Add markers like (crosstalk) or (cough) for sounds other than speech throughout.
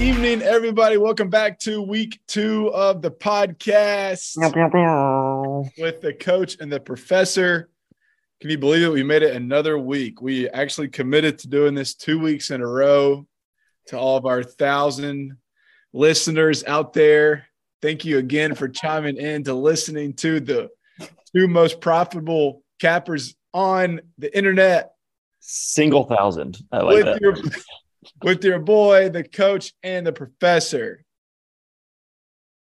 evening, everybody. Welcome back to week two of the podcast with the coach and the professor. Can you believe it? We made it another week. We actually committed to doing this two weeks in a row to all of our thousand listeners out there. Thank you again for chiming in to listening to the two most profitable cappers on the internet. Single thousand. I like with that. Your, with your boy, the coach, and the professor.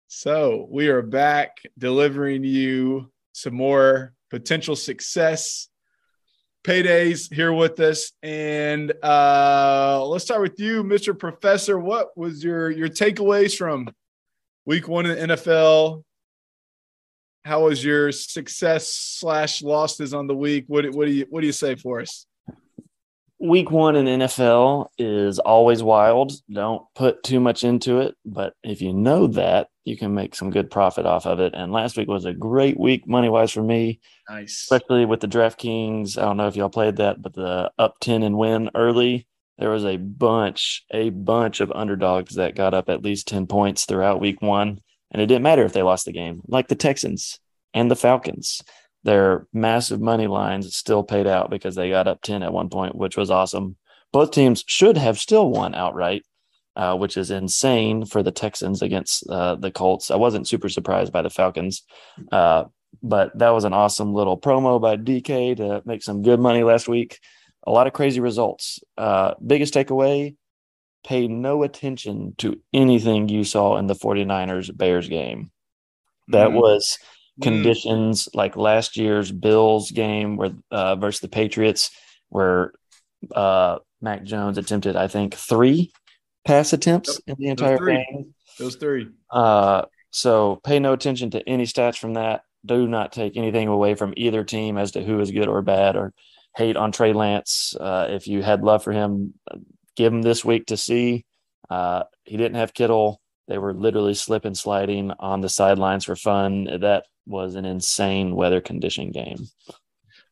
So we are back delivering you some more potential success paydays here with us. And uh, let's start with you, Mr. Professor. What was your your takeaways from week one in the NFL? How was your success slash losses on the week? What what do you what do you say for us? Week one in NFL is always wild. Don't put too much into it, but if you know that, you can make some good profit off of it. And last week was a great week money wise for me. Nice, especially with the DraftKings. I don't know if y'all played that, but the up ten and win early. There was a bunch, a bunch of underdogs that got up at least ten points throughout week one, and it didn't matter if they lost the game, like the Texans and the Falcons their massive money lines still paid out because they got up 10 at one point, which was awesome. Both teams should have still won outright, uh, which is insane for the Texans against uh, the Colts. I wasn't super surprised by the Falcons, uh, but that was an awesome little promo by DK to make some good money last week. A lot of crazy results. Uh, biggest takeaway pay no attention to anything you saw in the 49ers Bears game. That mm-hmm. was. Conditions mm. like last year's Bills game where uh, versus the Patriots, where uh, Mac Jones attempted, I think, three pass attempts yep. in the entire Those game. Those three. Uh, so pay no attention to any stats from that. Do not take anything away from either team as to who is good or bad, or hate on Trey Lance. Uh, if you had love for him, give him this week to see. Uh, he didn't have Kittle. They were literally slipping, sliding on the sidelines for fun. That was an insane weather condition game.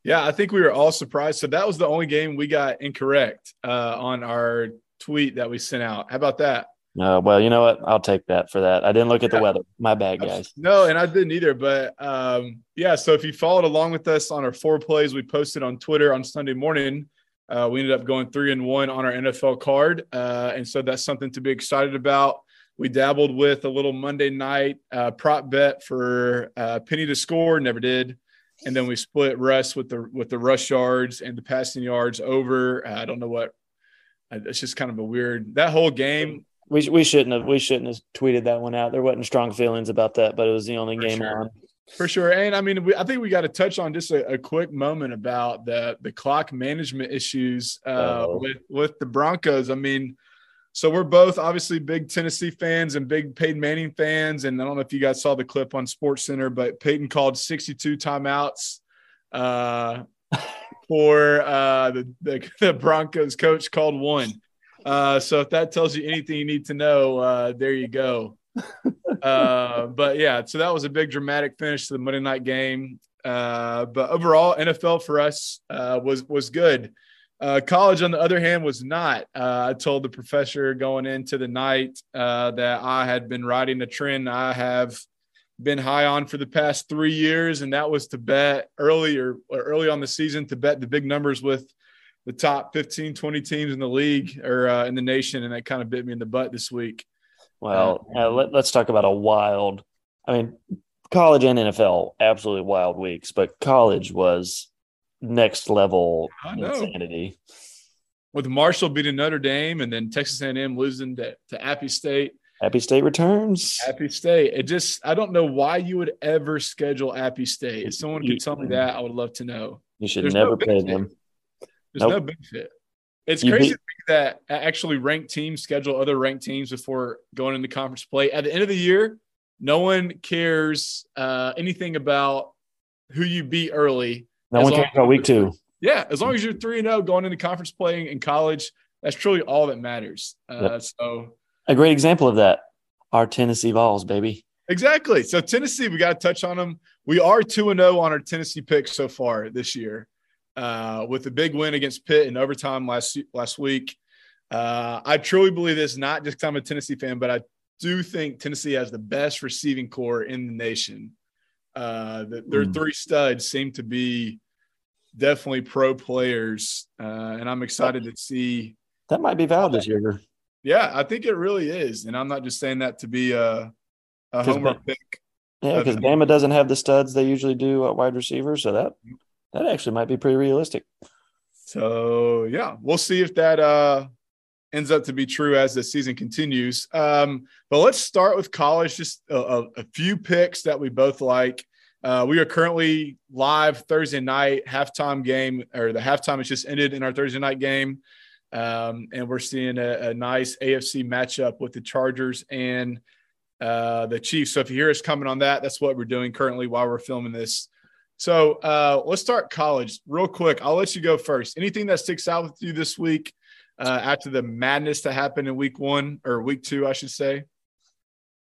Yeah, I think we were all surprised. So that was the only game we got incorrect uh, on our tweet that we sent out. How about that? Uh, well, you know what? I'll take that for that. I didn't look at the weather. My bad, guys. No, and I didn't either. But um, yeah, so if you followed along with us on our four plays we posted on Twitter on Sunday morning, uh, we ended up going three and one on our NFL card. Uh, and so that's something to be excited about. We dabbled with a little Monday night uh, prop bet for uh, penny to score, never did, and then we split Russ with the with the rush yards and the passing yards over. I don't know what. It's just kind of a weird that whole game. We, we shouldn't have we shouldn't have tweeted that one out. There wasn't strong feelings about that, but it was the only for game sure. on. For sure, and I mean, we, I think we got to touch on just a, a, quick moment about the the clock management issues uh, with with the Broncos. I mean, so we're both obviously big Tennessee fans and big Peyton Manning fans. And I don't know if you guys saw the clip on Sports Center, but Peyton called 62 timeouts uh, (laughs) for uh, the, the, (laughs) the Broncos coach called one. Uh, so if that tells you anything you need to know, uh, there you go. (laughs) uh, but yeah, so that was a big dramatic finish to the Monday night game. Uh, but overall, NFL for us uh, was was good. Uh, college, on the other hand, was not. Uh, I told the professor going into the night uh, that I had been riding a trend I have been high on for the past three years, and that was to bet earlier or early on the season to bet the big numbers with the top 15, 20 teams in the league or uh, in the nation, and that kind of bit me in the butt this week. Well, let, let's talk about a wild. I mean, college and NFL, absolutely wild weeks, but college was next level insanity. With Marshall beating Notre Dame and then Texas A&M losing to, to Appy State. Appy State returns. Appy State. It just I don't know why you would ever schedule Appy State. If someone could tell me that, I would love to know. You should There's never no play them. There's nope. no benefit. It's you crazy beat- that actually ranked teams schedule other ranked teams before going into conference play. At the end of the year, no one cares uh, anything about who you beat early no one cares about week two. Yeah, as long as you're three and zero oh going into conference playing in college, that's truly all that matters. Uh, yep. So, a great example of that are Tennessee Vols, baby. Exactly. So Tennessee, we got to touch on them. We are two and zero oh on our Tennessee picks so far this year, uh, with a big win against Pitt in overtime last last week. Uh, I truly believe this, not just because I'm a Tennessee fan, but I do think Tennessee has the best receiving corps in the nation. Uh, the, their mm. three studs seem to be definitely pro players, uh, and I'm excited to see. That might be valid this year. Yeah, I think it really is, and I'm not just saying that to be a, a homer pick. Yeah, because Bama doesn't have the studs they usually do at wide receiver, so that that actually might be pretty realistic. So yeah, we'll see if that uh, ends up to be true as the season continues. Um, but let's start with college. Just a, a, a few picks that we both like. Uh, we are currently live Thursday night halftime game, or the halftime has just ended in our Thursday night game, um, and we're seeing a, a, nice AFC matchup with the Chargers and uh, the Chiefs. So if you hear us coming on that, that's what we're doing currently while we're filming this. So uh, let's start college real quick. I'll let you go first. Anything that sticks out with you this week uh, after the madness that happened in week one or week two, I should say?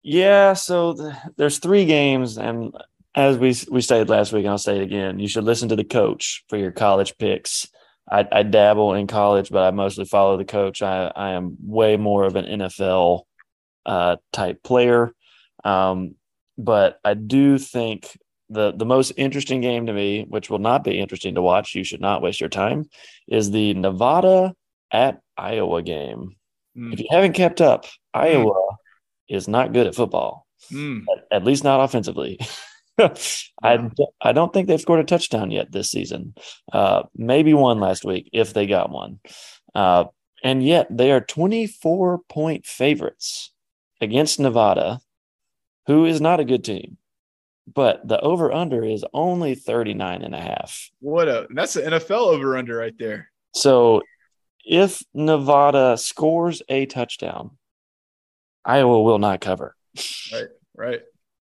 Yeah. So the, there's three games, and as we we stated last week, and I'll say it again, you should listen to the coach for your college picks. I, I dabble in college, but I mostly follow the coach. I, I am way more of an NFL uh, type player. Um, but I do think the the most interesting game to me, which will not be interesting to watch, you should not waste your time, is the Nevada at Iowa game. Mm. If you haven't kept up, mm. Iowa is not good at football, mm. at, at, least not offensively. (laughs) (laughs) I, I don't think they've scored a touchdown yet this season. Uh, maybe one last week if they got one. Uh, and yet they are 24 point favorites against Nevada, who is not a good team. But the over under is only 39 and a half. What a that's an NFL over under right there. So if Nevada scores a touchdown, Iowa will not cover. Right, right.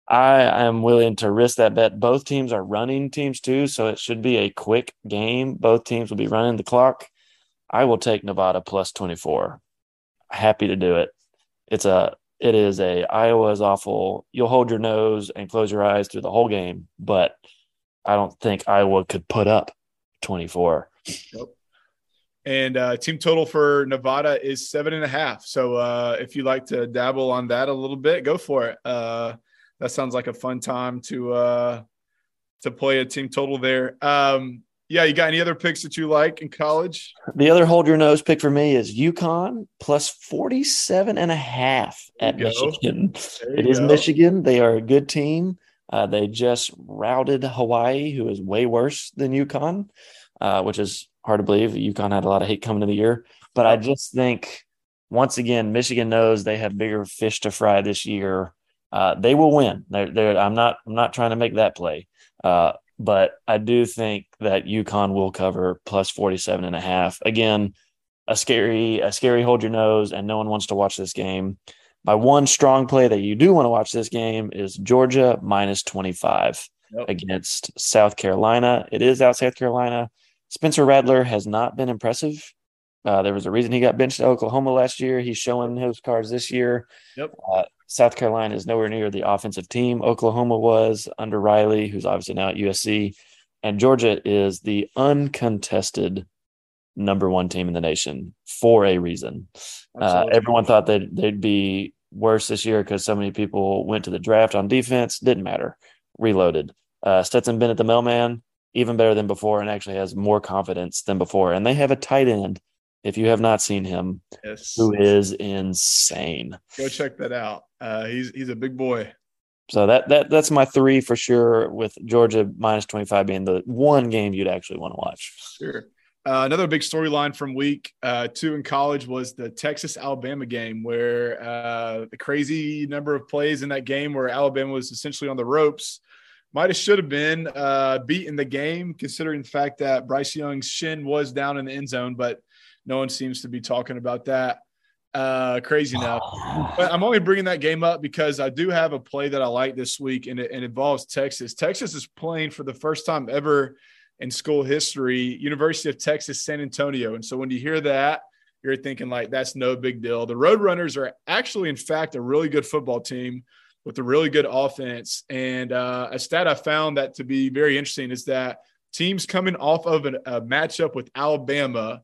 I am willing to risk that bet. Both teams are running teams too, so it should be a quick game. Both teams will be running the clock. I will take Nevada plus 24. Happy to do it. It's a it is a Iowa is awful. You'll hold your nose and close your eyes through the whole game, but I don't think Iowa could put up 24. Nope. And uh, team total for Nevada is seven and a half. So uh, if you like to dabble on that a little bit, go for it. Uh, that sounds like a fun time to uh, to play a team total there. Um, yeah, you got any other picks that you like in college? The other hold your nose pick for me is UConn plus 47 and a half at Michigan. It is go. Michigan. They are a good team. Uh, they just routed Hawaii, who is way worse than UConn, uh, which is hard to believe. UConn had a lot of hate coming to the year. But I just think, once again, Michigan knows they have bigger fish to fry this year. Uh, they will win. They're, they're, I'm not. I'm not trying to make that play. Uh, but I do think that UConn will cover plus 47 and a half. Again, a scary, a scary hold your nose, and no one wants to watch this game. My one strong play that you do want to watch this game is Georgia minus 25 yep. against South Carolina. It is out South Carolina. Spencer Rattler has not been impressive. Uh, there was a reason he got benched at Oklahoma last year. He's showing his cards this year. Yep. Uh, South Carolina is nowhere near the offensive team Oklahoma was under Riley, who's obviously now at USC. And Georgia is the uncontested number one team in the nation for a reason. Uh, everyone thought that they'd be worse this year because so many people went to the draft on defense. Didn't matter. Reloaded. Uh, Stetson Bennett, the mailman, even better than before and actually has more confidence than before. And they have a tight end if you have not seen him, yes. who is insane. Go check that out. Uh, he's he's a big boy. So that that that's my three for sure. With Georgia minus twenty five being the one game you'd actually want to watch. Sure. Uh, another big storyline from week uh, two in college was the Texas Alabama game, where uh, the crazy number of plays in that game where Alabama was essentially on the ropes might have should have been uh, beat in the game, considering the fact that Bryce Young's shin was down in the end zone, but no one seems to be talking about that. Uh, crazy now. But I'm only bringing that game up because I do have a play that I like this week, and it, it involves Texas. Texas is playing for the first time ever in school history, University of Texas San Antonio. And so when you hear that, you're thinking like that's no big deal. The Roadrunners are actually, in fact, a really good football team with a really good offense. And uh, a stat I found that to be very interesting is that teams coming off of an, a matchup with Alabama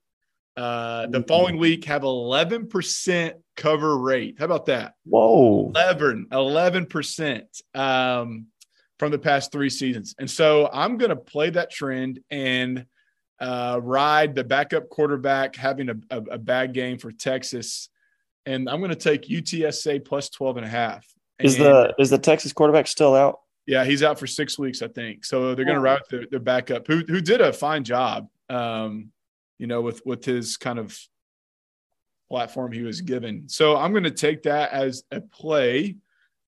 Uh, the following week have 11% cover rate. How about that? Whoa. 11, 11% um, from the past three seasons. And so I'm going to play that trend and uh, ride the backup quarterback having a, a, a bad game for Texas. And I'm going to take UTSA plus 12 and a half. Is the is the Texas quarterback still out? Yeah, he's out for six weeks, I think. So they're going to ride their, their backup, who who did a fine job. Um, you know, with with his kind of platform he was given. So I'm going to take that as a play.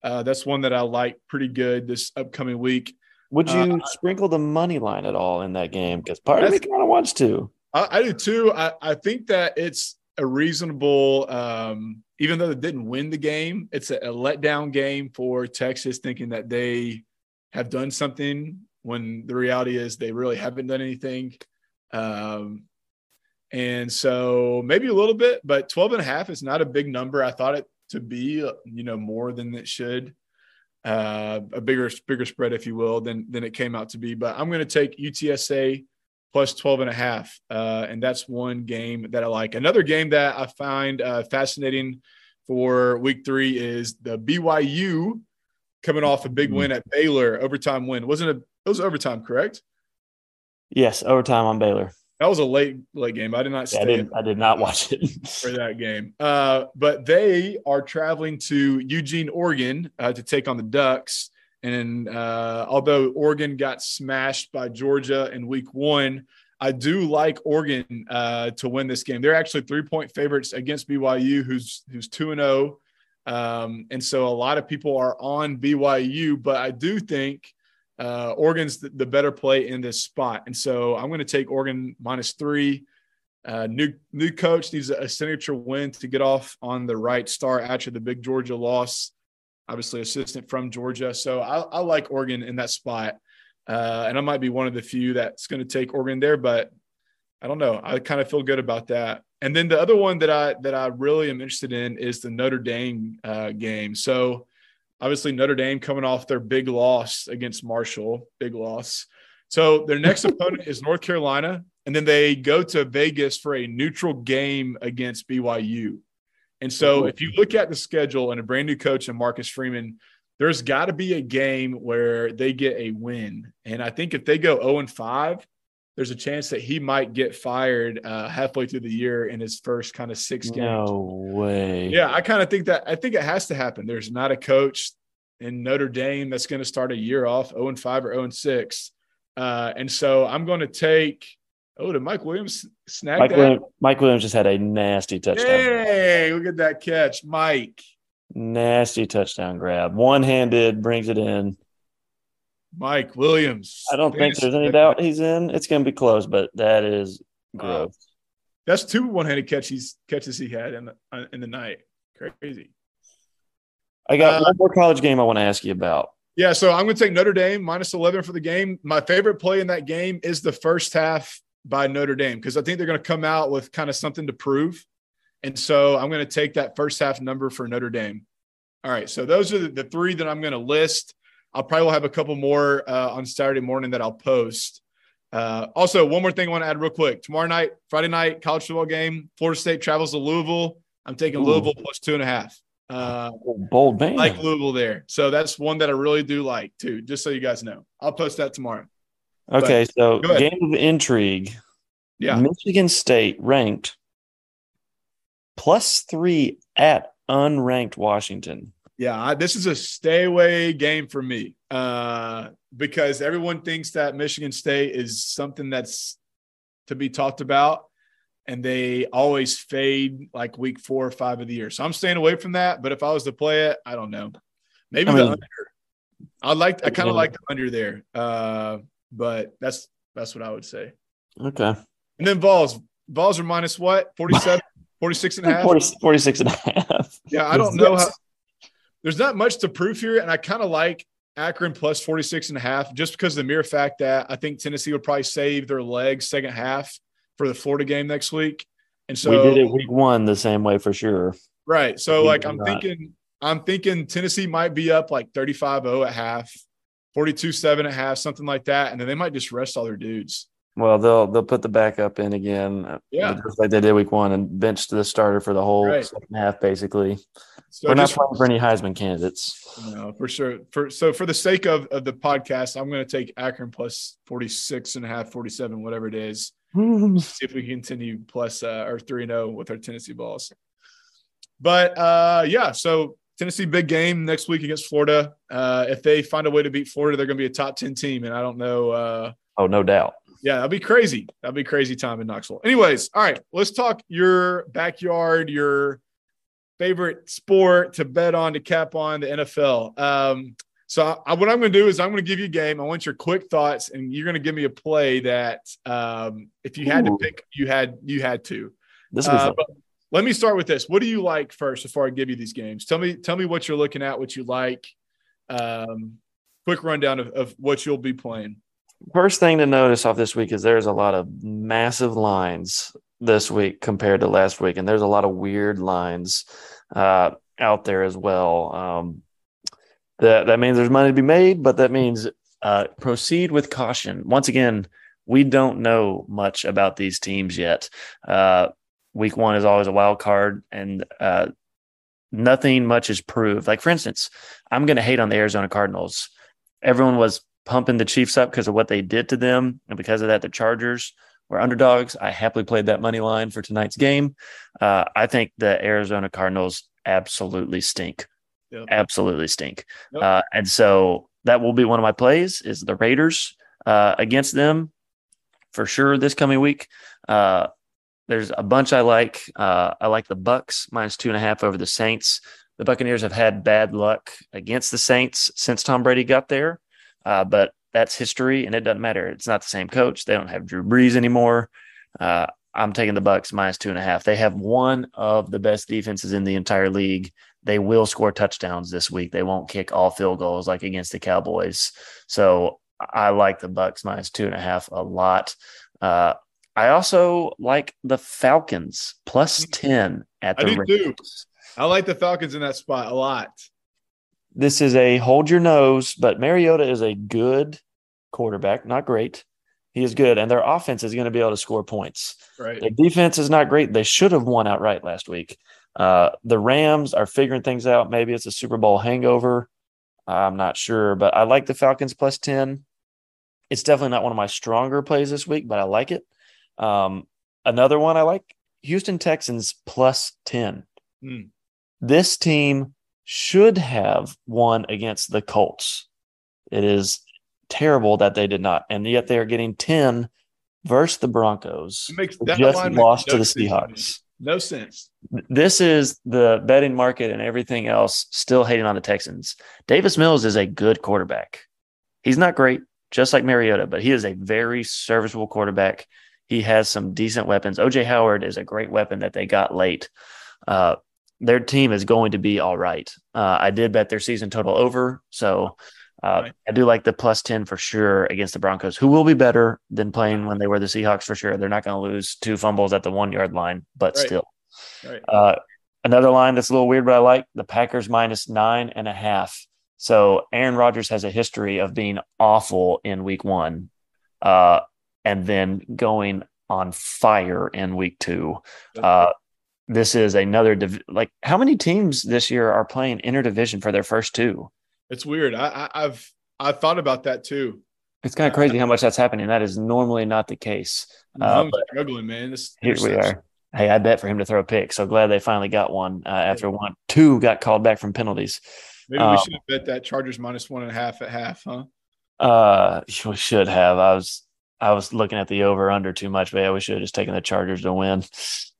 Uh, that's one that I like pretty good this upcoming week. Would you uh, sprinkle the money line at all in that game? Because part of me kind of wants to. I, I, do too. I, I think that it's a reasonable, um, even though they didn't win the game, it's a, a letdown game for Texas, thinking that they have done something when the reality is they really haven't done anything. Um, and so maybe a little bit, but 12 and a half is not a big number. I thought it to be, you know, more than it should, uh, a bigger, bigger spread, if you will, than, than it came out to be. But I'm going to take UTSA plus 12 and a half. Uh, and that's one game that I like. Another game that I find uh, fascinating for week three is the BYU coming off a big mm-hmm. win at Baylor, overtime win. Wasn't it? It was overtime, correct? Yes, overtime on Baylor. That was a late late game. I did not stay. Yeah, I, did, I did not watch it for that game. Uh, but they are traveling to Eugene, Oregon, uh, to take on the Ducks. And uh, although Oregon got smashed by Georgia in Week One, I do like Oregon uh, to win this game. They're actually three point favorites against BYU, who's who's two and zero. Oh. Um, and so a lot of people are on BYU, but I do think uh, Oregon's the, the, better play in this spot. And so I'm going to take Oregon minus three. Uh, new new coach needs a signature win to get off on the right star after the big Georgia loss. Obviously, assistant from Georgia. So I, I like Oregon in that spot. Uh, and I might be one of the few that's going to take Oregon there, but I don't know. I kind of feel good about that. And then the other one that I that I really am interested in is the Notre Dame uh, game. So Obviously, Notre Dame coming off their big loss against Marshall, big loss. So their next (laughs) opponent is North Carolina, and then they go to Vegas for a neutral game against BYU. And so, oh, if you look at the schedule and a brand new coach and Marcus Freeman, there's got to be a game where they get a win. And I think if they go 0 and 5, there's a chance that he might get fired uh, halfway through the year in his first kind of six games. No way. Yeah, I kind of think that I think it has to happen. There's not a coach in Notre Dame that's going to start a year off 0 and 5 or 0 and 6. Uh, and so I'm going to take. Oh, did Mike Williams snag Mike that? Williams, Mike Williams just had a nasty touchdown. Hey, look at that catch, Mike. Nasty touchdown grab. One handed, brings it in. Mike Williams. I don't think there's any doubt he's in. It's going to be close, but that is gross. Uh, that's two one-handed catches catches he had in the uh, in the night. Crazy. I got uh, one more college game I want to ask you about. Yeah, so I'm going to take Notre Dame minus 11 for the game. My favorite play in that game is the first half by Notre Dame because I think they're going to come out with kind of something to prove. And so I'm going to take that first half number for Notre Dame. All right, so those are the, the three that I'm going to list. I'll probably will have a couple more uh, on Saturday morning that I'll post. Uh, also, one more thing I want to add real quick. Tomorrow night, Friday night, college football game. Florida State travels to Louisville. I'm taking Ooh. Louisville plus two and a half. Uh, Bold man. Like Louisville there. So that's one that I really do like too, just so you guys know. I'll post that tomorrow. Okay. But, so game of intrigue. Yeah. Michigan State ranked plus three at unranked Washington. Yeah, I, this is a stay away game for me uh, because everyone thinks that Michigan State is something that's to be talked about and they always fade like week four or five of the year. So I'm staying away from that. But if I was to play it, I don't know. Maybe I mean, the under. I like I kind of like the under there. Uh, but that's that's what I would say. Okay. And then Vols. Vols are minus what? 47, 46 and a half? (laughs) 40, 46 and a half. Yeah, I don't know how there's not much to prove here. And I kind of like Akron plus 46 and a half, just because of the mere fact that I think Tennessee would probably save their legs second half for the Florida game next week. And so we did it week one the same way for sure. Right. So like I'm not. thinking I'm thinking Tennessee might be up like 35-0 at half, 42-7 at half, something like that. And then they might just rest all their dudes. Well, they'll they'll put the backup in again, uh, yeah, just like they did week one, and bench the starter for the whole right. second half, basically. So We're not playing for any Heisman candidates. No, for sure. For so for the sake of, of the podcast, I'm going to take Akron plus 46 and a half, 47, whatever it is. (laughs) see if we can continue plus uh, or 3 0 with our Tennessee Vols. But uh, yeah, so Tennessee big game next week against Florida. Uh, if they find a way to beat Florida, they're going to be a top 10 team. And I don't know. Uh, oh, no doubt. Yeah, that'd be crazy. That'd be crazy time in Knoxville. Anyways, all right, let's talk your backyard, your favorite sport to bet on to cap on the NFL. Um, so I, what I'm going to do is I'm going to give you a game. I want your quick thoughts, and you're going to give me a play that um, if you had Ooh. to pick, you had you had to. This uh, let me start with this. What do you like first before I give you these games? Tell me tell me what you're looking at, what you like. Um, quick rundown of, of what you'll be playing. First thing to notice off this week is there's a lot of massive lines this week compared to last week, and there's a lot of weird lines uh, out there as well. Um, that that means there's money to be made, but that means uh, proceed with caution. Once again, we don't know much about these teams yet. Uh, week one is always a wild card, and uh, nothing much is proved. Like for instance, I'm going to hate on the Arizona Cardinals. Everyone was pumping the Chiefs up because of what they did to them. And because of that, the Chargers were underdogs. I happily played that money line for tonight's game. Uh, I think the Arizona Cardinals absolutely stink. Yep. Absolutely stink. Yep. Uh, and so that will be one of my plays is the Raiders uh, against them for sure this coming week. Uh, there's a bunch I like. Uh, I like the Bucks minus two and a half over the Saints. The Buccaneers have had bad luck against the Saints since Tom Brady got there. Uh, but that's history, and it doesn't matter. It's not the same coach. They don't have Drew Brees anymore. Uh, I'm taking the Bucks minus two and a half. They have one of the best defenses in the entire league. They will score touchdowns this week. They won't kick all field goals like against the Cowboys. So I like the Bucks minus two and a half a lot. Uh, I also like the Falcons plus ten at the. I do too. I like the Falcons in that spot a lot this is a hold your nose, but Mariota is a good quarterback, not great. He is good, and their offense is going to be able to score points. Right. Their defense is not great. They should have won outright last week. Uh, the Rams are figuring things out. Maybe it's a Super Bowl hangover. I'm not sure, but I like the Falcons plus 10. It's definitely not one of my stronger plays this week, but I like it. Um, another one I like Houston Texans plus 10. Mm. This team should have won against the Colts. It is terrible that they did not, and yet they are getting ten versus the Broncos. It makes that just lost no to the Seahawks. No sense. This is the betting market and everything else still hating on the Texans. Davis Mills is a good quarterback. He's not great, just like Mariota, but he is a very serviceable quarterback. He has some decent weapons. OJ Howard is a great weapon that they got late. Uh, their team is going to be all right. Uh, I did bet their season total over, so uh, right. I do like the plus ten for sure against the Broncos, who will be better than playing when they were the Seahawks for sure. They're not going to lose two fumbles at the one yard line, but right. still. Right. Uh, another line that's a little weird, but I like the Packers minus nine and a half. So Aaron Rodgers has a history of being awful in Week One, uh, and then going on fire in Week Two. Uh, this is another div- like how many teams this year are playing interdivision for their first two? It's weird. I, I have I've thought about that too. It's kind of crazy how much that's happening. That is normally not the case. Uh, I'm struggling, man. This here we are. Hey, I bet for him to throw a pick. So glad they finally got one uh, after one. Two got called back from penalties. Maybe we um, should have bet that Chargers minus one and a half at half, huh? Uh, we should have. I was I was looking at the over under too much, but yeah, we should have just taken the Chargers to win.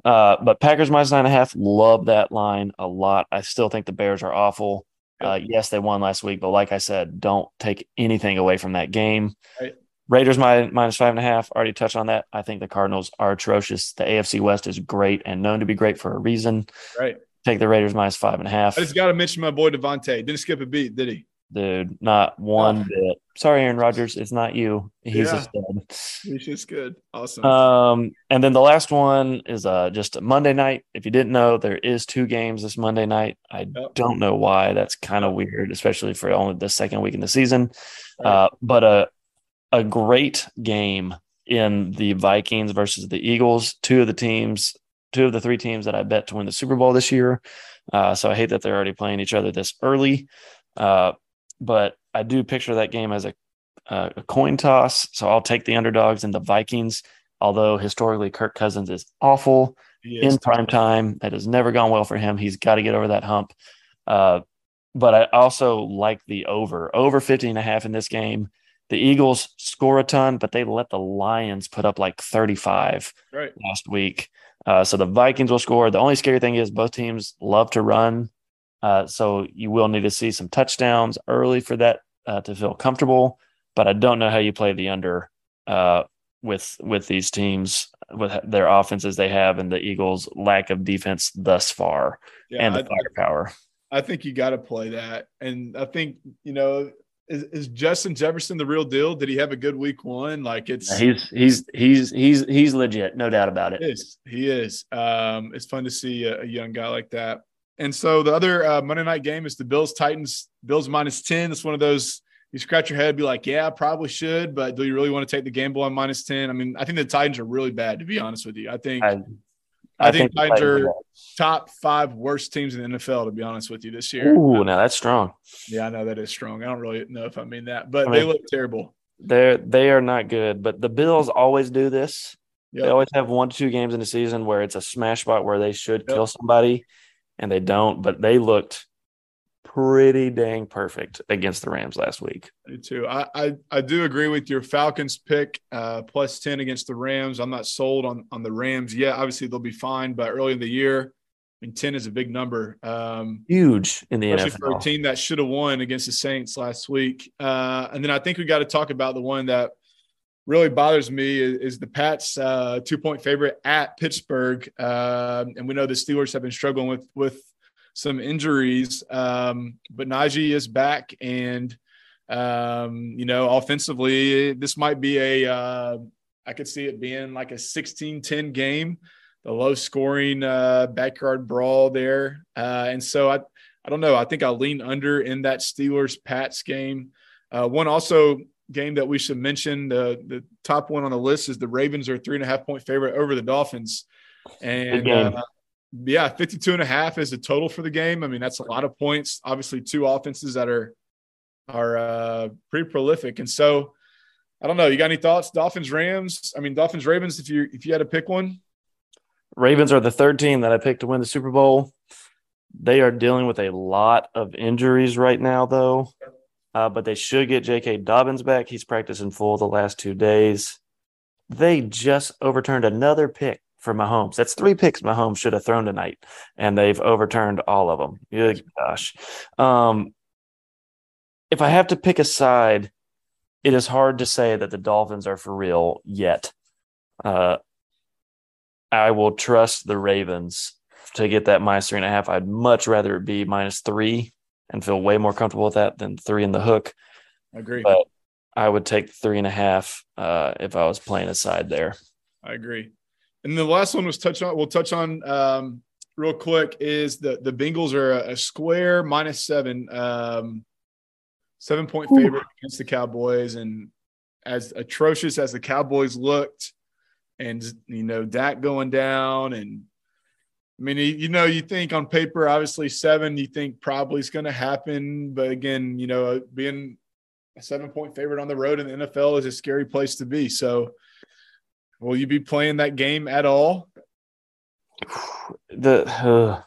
Uh, but Packers minus nine and a half, love that line a lot. I still think the Bears are awful. Uh, yes, they won last week, but like I said, don't take anything away from that game. Right. Raiders my, minus five and a half. Already touched on that. I think the Cardinals are atrocious. The AFC West is great and known to be great for a reason. Right. Take the Raiders minus five and a half. I just got to mention my boy Davante. Didn't skip a beat, did he? dude. Not one oh. bit. Sorry, Aaron Rodgers. It's not you. He's yeah. a stud. He's just good. Awesome. Um, and then the last one is uh just Monday night. If you didn't know, there is two games this Monday night. I yep. don't know why. That's kind of weird, especially for only the second week in the season. Right. Uh, but a a great game in the Vikings versus the Eagles, two of the teams, two of the three teams that I bet to win the Super Bowl this year. Uh, so I hate that they're already playing each other this early. Uh, but I do picture that game as a, a coin toss. So I'll take the underdogs and the Vikings. Although historically Kirk Cousins is awful is in prime time, that has never gone well for him. He's got to get over that hump. Uh, but I also like the over over 50 and a half in this game. The Eagles score a ton, but they let the Lions put up like 35 right. last week. Uh, so the Vikings will score. The only scary thing is both teams love to run. Uh, so you will need to see some touchdowns early for that uh, to feel comfortable. But I don't know how you play the under uh, with with these teams with their offenses they have and the Eagles' lack of defense thus far yeah, and the I, firepower. I think you got to play that, and I think you know is, is, Justin Jefferson the real deal? Did he have a good week one? Like it's he's he's he's he's he's legit, no doubt about it. He is. He is. Um, it's fun to see a, a young guy like that. And so the other uh, Monday night game is the Bills Titans. Bills minus ten. It's one of those you scratch your head, be like, yeah, probably should, but do you really want to take the gamble on minus ten? I mean, I think the Titans are really bad, to be honest with you. I think. I, I, I think, think Titans are top five worst teams in the NFL, to be honest with you, this year. Ooh, now that's strong. Yeah, I know that is strong. I don't really know if I mean that, but I mean, they look terrible. They're they are not good, but the Bills always do this. Yep. They always have one to two games in the season where it's a smash spot where they should yep. kill somebody, and they don't. But they looked pretty dang perfect against the Rams last week. Me too. I, I, I do agree with your Falcons pick uh, plus 10 against the Rams. I'm not sold on, on the Rams yet. Obviously, they'll be fine, but early in the year, I mean, 10 is a big number. Um, Huge in the especially NFL. for a team that should have won against the Saints last week. Uh, and then I think we got to talk about the one that really bothers me is, is the Pats uh, two point favorite at Pittsburgh. Uh, and we know the Steelers have been struggling with, with some injuries. Um, but Najee is back, and um, you know, offensively, this might be a. Uh, I could see it being like a 16-10 game, the low scoring uh, backyard brawl there, uh, and so I. I don't know. I think I'll lean under in that Steelers Pats game. Uh, one also game that we should mention the the top one on the list is the Ravens are three and a half point favorite over the Dolphins. And uh, yeah, 52 and a half is a total for the game. I mean, that's a lot of points. Obviously, two offenses that are are uh, pretty prolific. And so I don't know. You got any thoughts? Dolphins, Rams. I mean, Dolphins, Ravens. If you if you had to pick one, Ravens are the third team that I picked to win the Super Bowl. They are dealing with a lot of injuries right now, though. Uh, but they should get J.K. Dobbins back. He's practiced in full the last two days. They just overturned another pick for Mahomes. That's three picks Mahomes should have thrown tonight, and they've overturned all of them. Good gosh. Um, if I have to pick a side, it is hard to say that the Dolphins are for real yet. Uh, I will trust the Ravens to get that minus three and a half. I'd much rather it be minus three and feel way more comfortable with that than three in the hook. I agree. But I would take three and a half uh, if I was playing a side there. I agree. And the last one was touch on. We'll touch on um, real quick. Is the the Bengals are a, a square minus seven, um, seven point favorite against the Cowboys, and as atrocious as the Cowboys looked, and you know Dak going down, and I mean you know you think on paper obviously seven you think probably is going to happen, but again you know being a seven point favorite on the road in the NFL is a scary place to be. So Will you be playing that game at all? (sighs) The uh,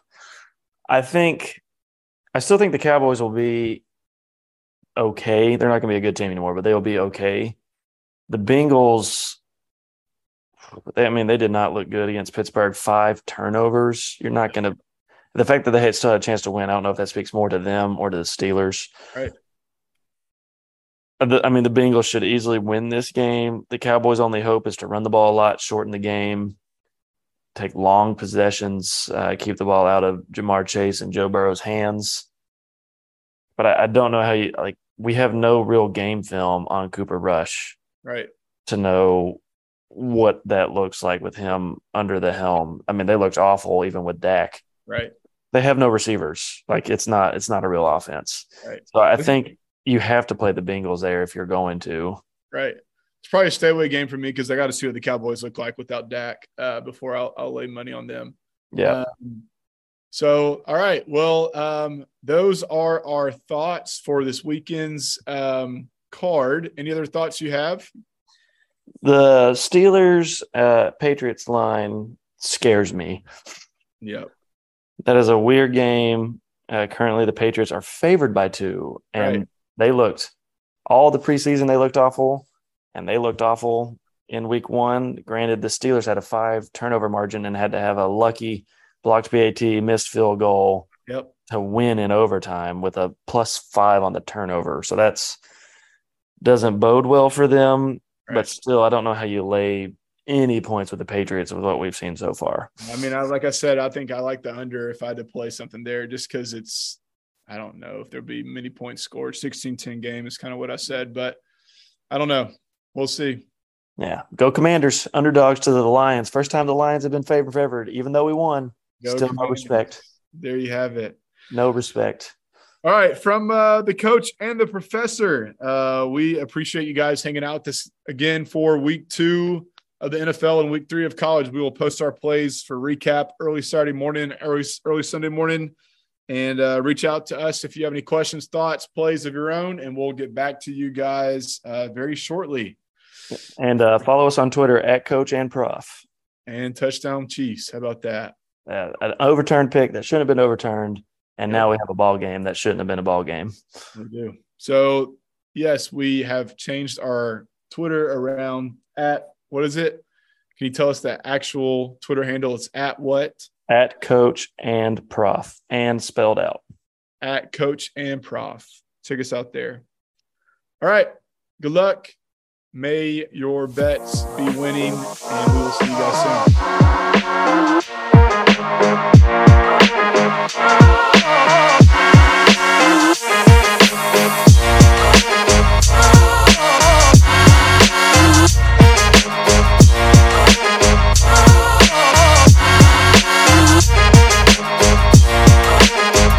I think I still think the Cowboys will be okay. They're not going to be a good team anymore, but they will be okay. The Bengals they, I mean, they did not look good against Pittsburgh. Five turnovers. You're not going to. The fact that they had still had a chance to win, I don't know if that speaks more to them or to the Steelers. Right. I mean, the Bengals should easily win this game. The Cowboys' only hope is to run the ball a lot, shorten the game, take long possessions, uh, keep the ball out of Ja'Marr Chase and Joe Burrow's hands. But I, I, don't know how you like. We have no real game film on Cooper Rush, right? To know what that looks like with him under the helm. I mean, they looked awful even with Dak, right? They have no receivers. Like it's not it's not a real offense. Right. So I think you have to play the Bengals there if you're going to. Right. it's probably a stay away game for me because I got to see what the Cowboys look like without Dak uh, before I'll, I'll, lay money on them. Yeah. Um, so, all right. Well, um, those are our thoughts for this weekend's um, card. Any other thoughts you have? The Steelers uh, Patriots line scares me. Yep. That is a weird game. Uh, currently, the Patriots are favored by two, and right. they looked all the preseason. They looked awful, and they looked awful in Week One. Granted, the Steelers had a five turnover margin and had to have a lucky blocked PAT, missed field goal yep. to win in overtime with a plus five on the turnover. So that's doesn't bode well for them. Right. But still, I don't know how you lay any points with the Patriots with what we've seen so far. I mean, I, like I said, I think I like the under if I had to play something there just because it's, I don't know if there'll be many points scored. 16 10 game is kind of what I said, but I don't know. We'll see. Yeah. Go Commanders, underdogs to the Lions. First time the Lions have been favored favored, even though we won. Go still Commanders. no respect. There you have it. No respect. All right, from uh, the coach and the professor, uh, we appreciate you guys hanging out this again for week two of the NFL and week three of college. We will post our plays for recap early Saturday morning, early early Sunday morning, and uh, reach out to us if you have any questions, thoughts, plays of your own, and we'll get back to you guys uh, very shortly. And uh, follow us on Twitter at Coach and Prof. And touchdown Chiefs. How about that? Uh, an overturned pick that shouldn't have been overturned, and now we have a ball game that shouldn't have been a ball game. We do. So yes, we have changed our Twitter around at what is it? Can you tell us the actual Twitter handle? It's at what? At coach and prof and spelled out. At coach and prof. Check us out there. All right. Good luck. May your bets be winning, and we will see you guys soon.